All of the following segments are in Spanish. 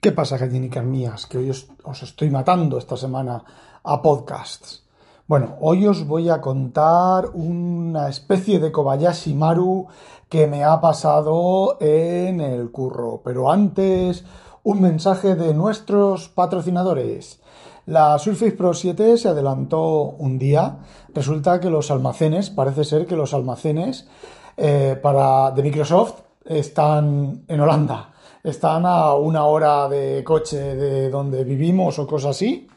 ¿Qué pasa, gallinicas mías? Que hoy os, estoy matando esta semana a podcasts. Bueno, hoy os voy a contar una especie de Kobayashi Maru que me ha pasado en el curro. Pero antes, un mensaje de nuestros patrocinadores. La Surface Pro 7 se adelantó un día. Resulta que los almacenes, parece ser que los almacenes eh, para, de Microsoft están en Holanda están a una hora de coche de donde vivimos o cosas así.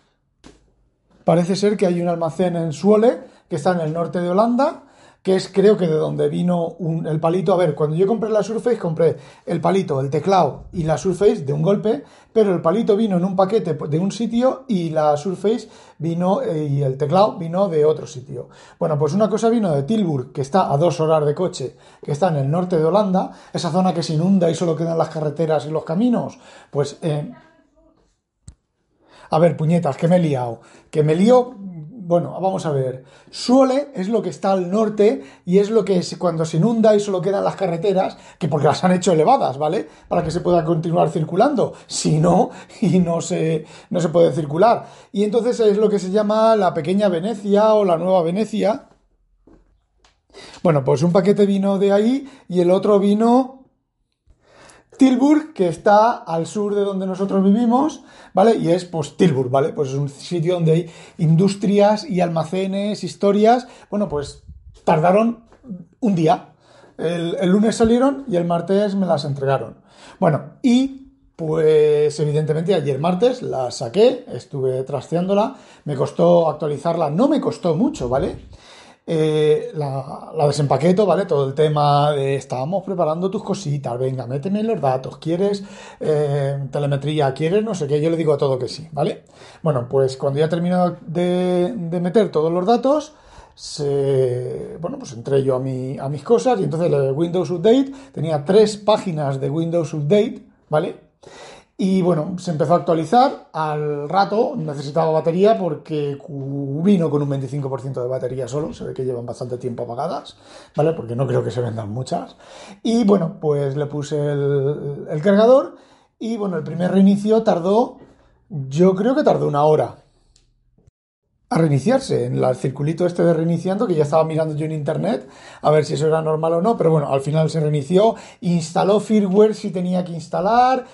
Parece ser que hay un almacén en Suole, que está en el norte de Holanda, que es creo que de donde vino el palito. A ver, cuando yo compré la Surface, compré el palito, el teclado y la Surface de un golpe, pero el palito vino en un paquete de un sitio y la Surface vino eh, y el teclado vino de otro sitio. Bueno, pues una cosa vino de Tilburg, que está a dos horas de coche, que está en el norte de Holanda, esa zona que se inunda y solo quedan las carreteras y los caminos. Pues. Eh, a ver, puñetas, que me he liado. Que me lío bueno, vamos a ver. Suele es lo que está al norte y es lo que es cuando se inunda y solo quedan las carreteras, que porque las han hecho elevadas, ¿vale? Para que se pueda continuar circulando. Si no, y no se, no se puede circular. Y entonces es lo que se llama la pequeña Venecia o la nueva Venecia. Bueno, pues un paquete vino de ahí y el otro vino Tilburg, que está al sur de donde nosotros vivimos, ¿vale? Y es, pues, Tilburg, ¿vale? Pues es un sitio donde hay industrias y almacenes, historias. Bueno, pues tardaron un día. El, lunes salieron y el martes me las entregaron. Bueno, y pues evidentemente ayer martes la saqué, estuve trasteándola, me costó actualizarla, no me costó mucho, ¿vale? Eh, la, desempaqueto, ¿vale? Todo el tema de estábamos preparando tus cositas, venga, méteme los datos, ¿quieres eh, telemetría? ¿Quieres no sé qué? Yo le digo a todo que sí, ¿vale? Bueno, pues cuando ya he terminado de, meter todos los datos, se, bueno, pues entré yo a, mi, mis cosas y entonces el Windows Update tenía tres páginas de Windows Update, ¿vale? Y bueno, se empezó a actualizar. Al rato necesitaba batería porque vino con un 25% de batería solo. Se ve que llevan bastante tiempo apagadas, ¿vale? Porque no creo que se vendan muchas. Y bueno, pues le puse el, cargador. Y bueno, el primer reinicio tardó, yo creo que tardó una hora a reiniciarse en el circulito este de reiniciando que ya estaba mirando yo en internet a ver si eso era normal o no, pero bueno, al final se reinició, instaló firmware si tenía que instalar,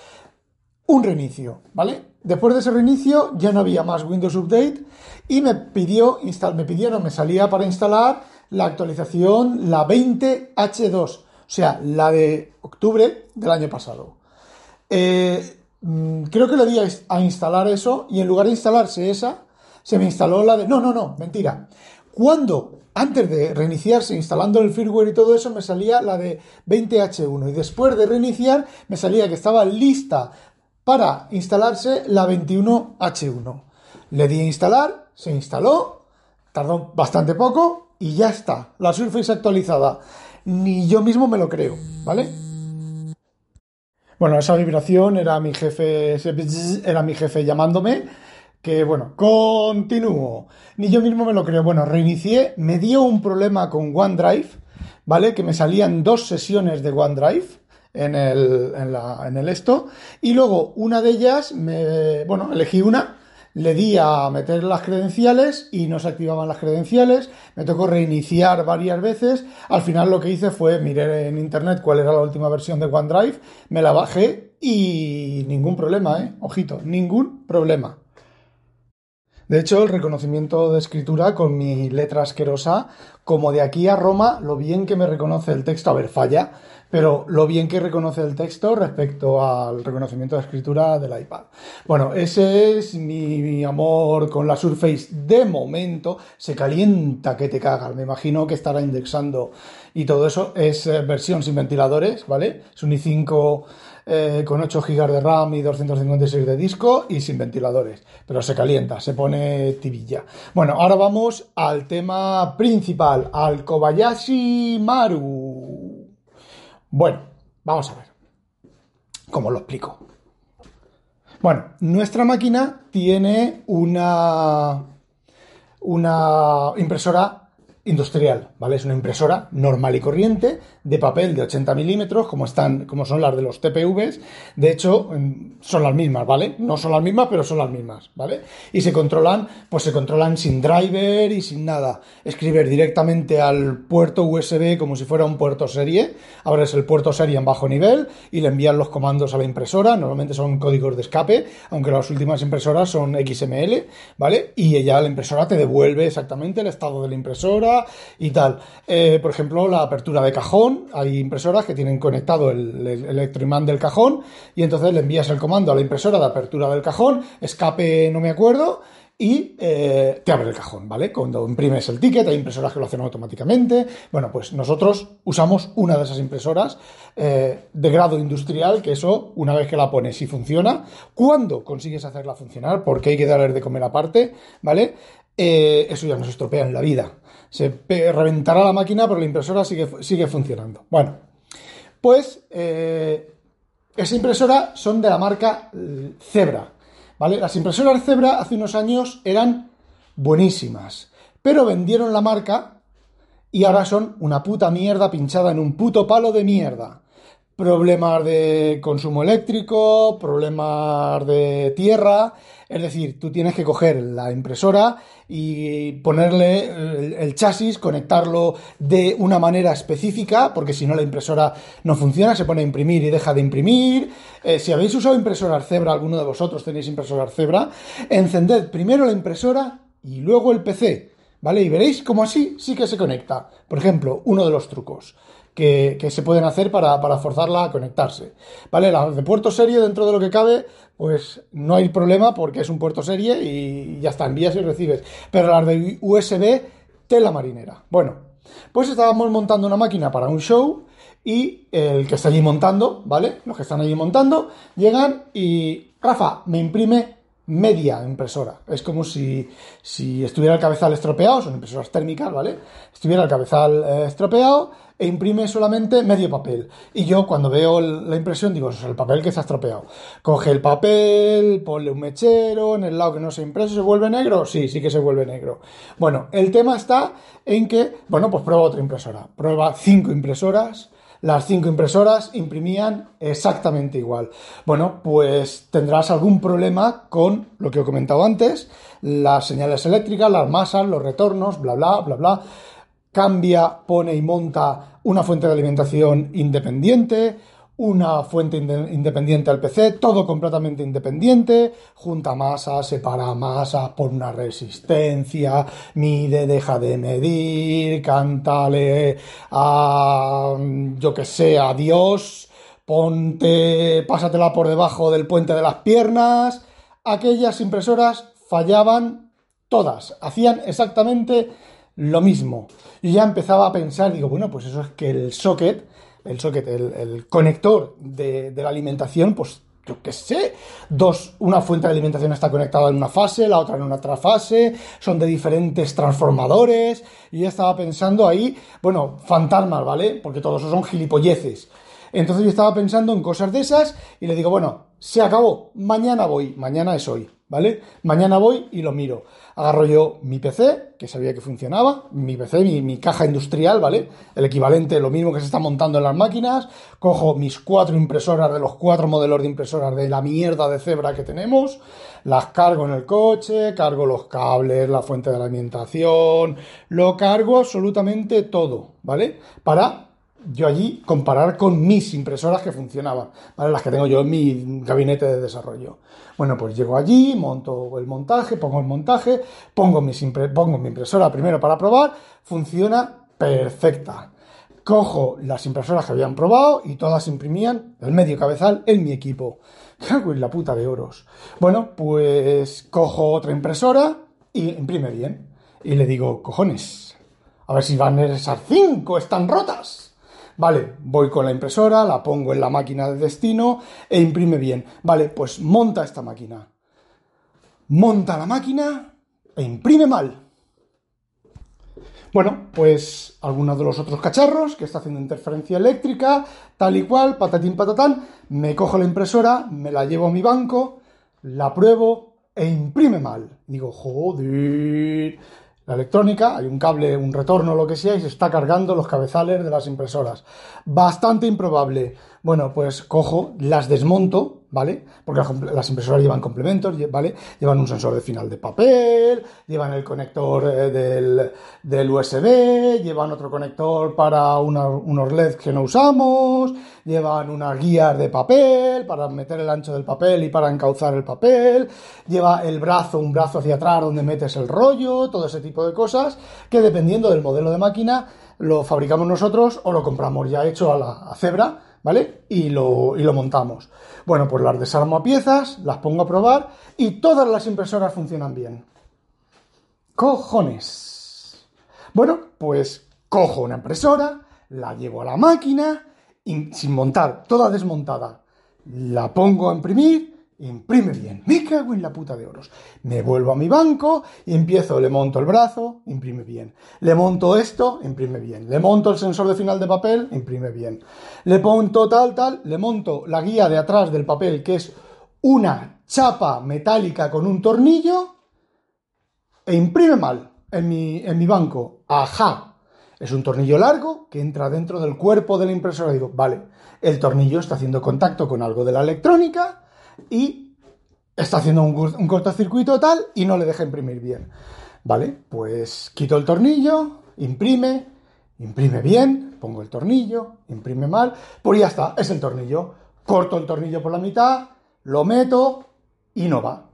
un reinicio, ¿vale? Después de ese reinicio ya no había más Windows Update y me pidió, me pidieron, me salía para instalar la actualización, la 20H2, o sea, la de octubre del año pasado. Eh, mm, creo que le di a instalar eso y en lugar de instalarse esa, se me instaló la de... No, no, no, mentira. Cuando antes de reiniciarse, instalando el firmware y todo eso, me salía la de 20H1 y después de reiniciar me salía que estaba lista para instalarse la 21H1. Le di a instalar, se instaló, tardó bastante poco y ya está, la Surface actualizada. Ni yo mismo me lo creo, ¿vale? Bueno, esa vibración era mi jefe, era mi jefe llamándome, que bueno, continúo. Ni yo mismo me lo creo. Bueno, reinicié, me dio un problema con OneDrive, ¿vale? Que me salían dos sesiones de OneDrive en el, en, la, en el esto. Y luego una de ellas, me, bueno, elegí una, le di a meter las credenciales y no se activaban las credenciales. Me tocó reiniciar varias veces. Al final lo que hice fue miré en internet cuál era la última versión de OneDrive, me la bajé y ningún problema, ¿eh? Ojito, ningún problema. De hecho, el reconocimiento de escritura con mi letra asquerosa, como de aquí a Roma, lo bien que me reconoce el texto, a ver, falla, pero lo bien que reconoce el texto respecto al reconocimiento de escritura del iPad. Bueno, ese es mi, amor con la Surface de momento. Se calienta que te cagas. Me imagino que estará indexando y todo eso. Es eh, versión sin ventiladores, ¿vale? Es un i5 eh, con 8 GB de RAM y 256 de disco y sin ventiladores. Pero se calienta, se pone tibilla. Bueno, ahora vamos al tema principal, al Kobayashi Maru. Bueno, vamos a ver. ¿Cómo lo explico? Bueno, nuestra máquina tiene una, una impresora industrial, ¿vale? Es una impresora normal y corriente de papel de 80 milímetros, como, están, como son las de los TPVs. De hecho, son las mismas, ¿vale? No son las mismas, pero son las mismas, ¿vale? Y se controlan, pues se controlan sin driver y sin nada. Escribir directamente al puerto USB como si fuera un puerto serie. Ahora es el puerto serie en bajo nivel y le envían los comandos a la impresora. Normalmente son códigos de escape, aunque las últimas impresoras son XML, ¿vale? Y ella, la impresora, te devuelve exactamente el estado de la impresora y tal. Eh, por ejemplo, la apertura de cajón hay impresoras que tienen conectado el, electroimán del cajón y entonces le envías el comando a la impresora de apertura del cajón, escape no me acuerdo, y eh, te abre el cajón, ¿vale? Cuando imprimes el ticket, hay impresoras que lo hacen automáticamente. Bueno, pues nosotros usamos una de esas impresoras eh, de grado industrial, que eso, una vez que la pones y funciona, cuando consigues hacerla funcionar, porque hay que darle de comer aparte, ¿vale? Eh, eso ya nos estropea en la vida se reventará la máquina, pero la impresora sigue, sigue funcionando. Bueno, pues eh, esa impresora son de la marca Zebra, ¿vale? Las impresoras Zebra hace unos años eran buenísimas, pero vendieron la marca y ahora son una puta mierda pinchada en un puto palo de mierda. Problemas de consumo eléctrico, problemas de tierra, es decir, tú tienes que coger la impresora y ponerle el, chasis, conectarlo de una manera específica, porque si no la impresora no funciona, se pone a imprimir y deja de imprimir. Eh, si habéis usado impresoras Zebra, alguno de vosotros tenéis impresoras Zebra, encended primero la impresora y luego el PC, ¿vale? Y veréis cómo así sí que se conecta. Por ejemplo, uno de los trucos que, se pueden hacer para, para, forzarla a conectarse. ¿Vale? La de puerto serie, dentro de lo que cabe, pues no hay problema porque es un puerto serie y ya está, envías y recibes. Pero las de USB, tela marinera. Bueno, pues estábamos montando una máquina para un show y el que está allí montando, ¿vale? Los que están allí montando, llegan y Rafa me imprime media impresora. Es como si, si estuviera el cabezal estropeado, son impresoras térmicas, ¿vale? Estuviera el cabezal eh, estropeado e imprime solamente medio papel. Y yo cuando veo la impresión digo, es el papel que está estropeado. Coge el papel, ponle un mechero, en el lado que no se impreso, ¿se vuelve negro? Sí, sí que se vuelve negro. Bueno, el tema está en que, bueno, pues prueba otra impresora. Prueba cinco impresoras. Las cinco impresoras imprimían exactamente igual. Bueno, pues tendrás algún problema con lo que he comentado antes, las señales eléctricas, las masas, los retornos, bla, bla, bla, bla cambia, pone y monta una fuente de alimentación independiente, una fuente independiente al PC, todo completamente independiente, junta masas, separa masas, pone una resistencia, mide, deja de medir, cántale a, yo que sé, a Dios, ponte, pásatela por debajo del puente de las piernas. Aquellas impresoras fallaban todas, hacían exactamente lo mismo. Y ya empezaba a pensar, digo, bueno, pues eso es que el socket, el socket, el, conector de, la alimentación, pues yo qué sé, dos, una fuente de alimentación está conectada en una fase, la otra en una otra fase, son de diferentes transformadores, y ya estaba pensando ahí, bueno, fantasmas, ¿vale? Porque todos son gilipolleces. Entonces yo estaba pensando en cosas de esas y le digo, bueno, se acabó, mañana voy, mañana es hoy, ¿vale? Mañana voy y lo miro. Agarro yo mi PC, que sabía que funcionaba, mi PC, mi, caja industrial, ¿vale? El equivalente, lo mismo que se está montando en las máquinas. Cojo mis cuatro impresoras de los cuatro modelos de impresoras de la mierda de cebra que tenemos, las cargo en el coche, cargo los cables, la fuente de alimentación, lo cargo absolutamente todo, ¿vale? Para yo allí comparar con mis impresoras que funcionaban, ¿vale? las que tengo yo en mi gabinete de desarrollo. Bueno, pues llego allí, monto el montaje, pongo el montaje, pongo, mi impresora primero para probar, funciona perfecta. Cojo las impresoras que habían probado y todas imprimían el medio cabezal en mi equipo. Cago en la puta de oros. Bueno, pues cojo otra impresora y imprime bien. Y le digo, cojones, a ver si van esas cinco, están rotas. Vale, voy con la impresora, la pongo en la máquina de destino e imprime bien. Vale, pues monta esta máquina. Monta la máquina e imprime mal. Bueno, pues algunos de los otros cacharros que está haciendo interferencia eléctrica, tal y cual, patatín patatán, me cojo la impresora, me la llevo a mi banco, la pruebo e imprime mal. Digo, joder, electrónica, hay un cable, un retorno, lo que sea, y se está cargando los cabezales de las impresoras. Bastante improbable. Bueno, pues cojo, las desmonto, ¿vale? Porque las impresoras llevan complementos, ¿vale? Llevan un sensor de final de papel, llevan el conector eh, del, USB, llevan otro conector para unos LEDs que no usamos, llevan unas guías de papel para meter el ancho del papel y para encauzar el papel, lleva el brazo, un brazo hacia atrás donde metes el rollo, todo ese tipo de cosas, que dependiendo del modelo de máquina, lo fabricamos nosotros o lo compramos ya hecho a la cebra ¿vale? Y lo, y lo montamos. Bueno, pues las desarmo a piezas, las pongo a probar y todas las impresoras funcionan bien. Cojones. Bueno, pues cojo una impresora, la llevo a la máquina, sin montar, toda desmontada, la pongo a imprimir imprime bien. Me cago en la puta de oros. Me vuelvo a mi banco y empiezo, le monto el brazo, imprime bien. Le monto esto, imprime bien. Le monto el sensor de final de papel, imprime bien. Le monto tal, tal, le monto la guía de atrás del papel, que es una chapa metálica con un tornillo, e imprime mal en mi, en mi banco. Ajá. Es un tornillo largo que entra dentro del cuerpo de la impresora. Digo, vale, el tornillo está haciendo contacto con algo de la electrónica y está haciendo un, cortocircuito tal y no le deja imprimir bien. ¿Vale? Pues quito el tornillo, imprime, imprime bien, pongo el tornillo, imprime mal, pues ya está, es el tornillo. Corto el tornillo por la mitad, lo meto y no va.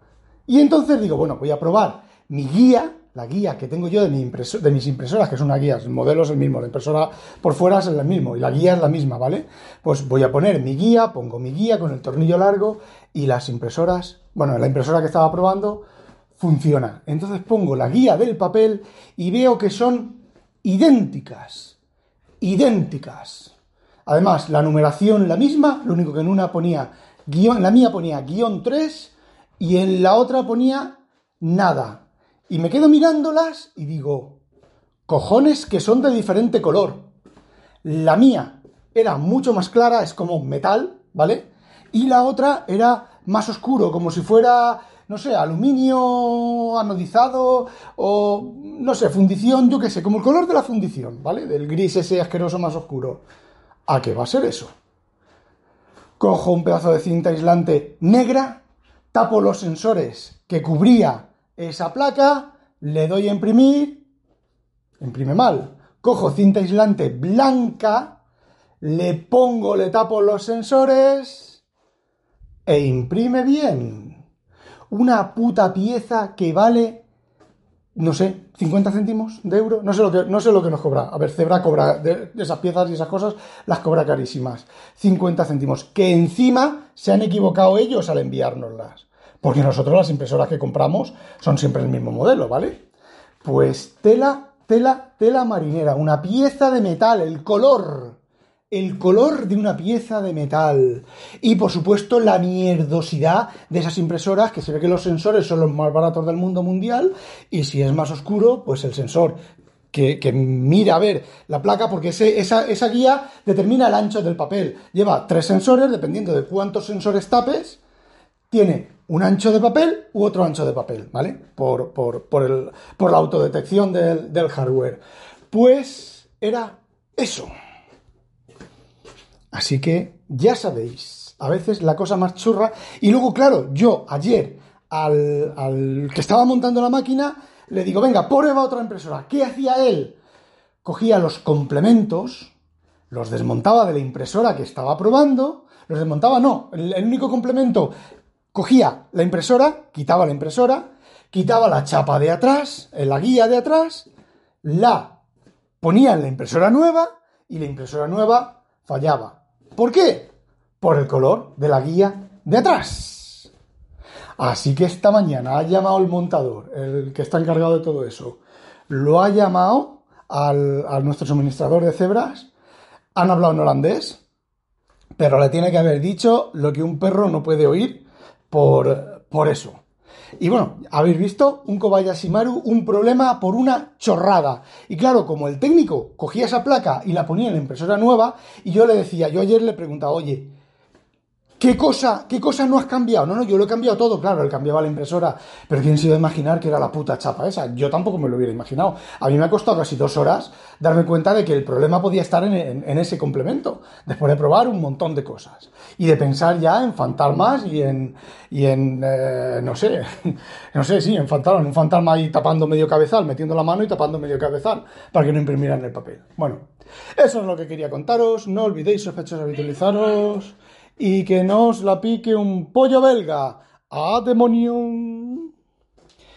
Y entonces digo, bueno, voy a probar mi guía la guía que tengo yo de, de mis impresoras, que es una guía, el modelo es el mismo, la impresora por fuera es el mismo y la guía es la misma, ¿vale? Pues voy a poner mi guía, pongo mi guía con el tornillo largo y las impresoras, bueno, la impresora que estaba probando funciona. Entonces pongo la guía del papel y veo que son idénticas, idénticas. Además, la numeración la misma, lo único que en una ponía guion, en la mía ponía guion 3 y en la otra ponía nada, y me quedo mirándolas y digo, cojones que son de diferente color. La mía era mucho más clara, es como metal, ¿vale? Y la otra era más oscuro, como si fuera, no sé, aluminio anodizado o, no sé, fundición, yo qué sé, como el color de la fundición, ¿vale? Del gris ese asqueroso más oscuro. ¿A qué va a ser eso? Cojo un pedazo de cinta aislante negra, tapo los sensores que cubría esa placa, le doy a imprimir, imprime mal. Cojo cinta aislante blanca, le pongo, le tapo los sensores e imprime bien. Una puta pieza que vale, no sé, 50 céntimos de euro. No sé lo que, no sé lo que nos cobra. A ver, Zebra cobra de, esas piezas y esas cosas, las cobra carísimas. 50 céntimos. Que encima se han equivocado ellos al enviárnoslas. Porque nosotros las impresoras que compramos son siempre el mismo modelo, ¿vale? Pues tela, tela, tela marinera, una pieza de metal, el color, el color de una pieza de metal. Y por supuesto la mierdosidad de esas impresoras, que se ve que los sensores son los más baratos del mundo mundial, y si es más oscuro, pues el sensor que, mira a ver la placa, porque esa, guía determina el ancho del papel. Lleva tres sensores, dependiendo de cuántos sensores tapes, tiene un ancho de papel u otro ancho de papel, ¿vale? Por, el, por la autodetección del, del hardware. Pues era eso. Así que ya sabéis, a veces la cosa más churra. Y luego, claro, yo ayer al, al, que estaba montando la máquina le digo, venga, prueba otra impresora. ¿Qué hacía él? Cogía los complementos, los desmontaba de la impresora que estaba probando, los desmontaba, no, el único complemento Cogía la impresora, quitaba la impresora, quitaba la chapa de atrás, en la guía de atrás, la ponía en la impresora nueva y la impresora nueva fallaba. ¿Por qué? Por el color de la guía de atrás. Así que esta mañana ha llamado el montador, el que está encargado de todo eso, lo ha llamado al, a nuestro suministrador de cebras han hablado en holandés, pero le tiene que haber dicho lo que un perro no puede oír por, por eso. Y bueno, habéis visto un Kobayashi Maru, un problema por una chorrada. Y claro, como el técnico cogía esa placa y la ponía en la impresora nueva, y yo le decía, yo ayer le preguntaba, oye, ¿Qué cosa, ¿Qué cosa no has cambiado? No, no, yo lo he cambiado todo, claro, él cambiaba la impresora, pero ¿quién se iba a imaginar que era la puta chapa esa? Yo tampoco me lo hubiera imaginado. A mí me ha costado casi dos horas darme cuenta de que el problema podía estar en, ese complemento, después de probar un montón de cosas y de pensar ya en fantasmas y en, y en eh, no sé, no sé, sí, en fantasma, en un fantasma ahí tapando medio cabezal, metiendo la mano y tapando medio cabezal para que no imprimieran el papel. Bueno, eso es lo que quería contaros, no olvidéis sospechosos habitualizaros y que no os la pique un pollo belga. ¡A demonio!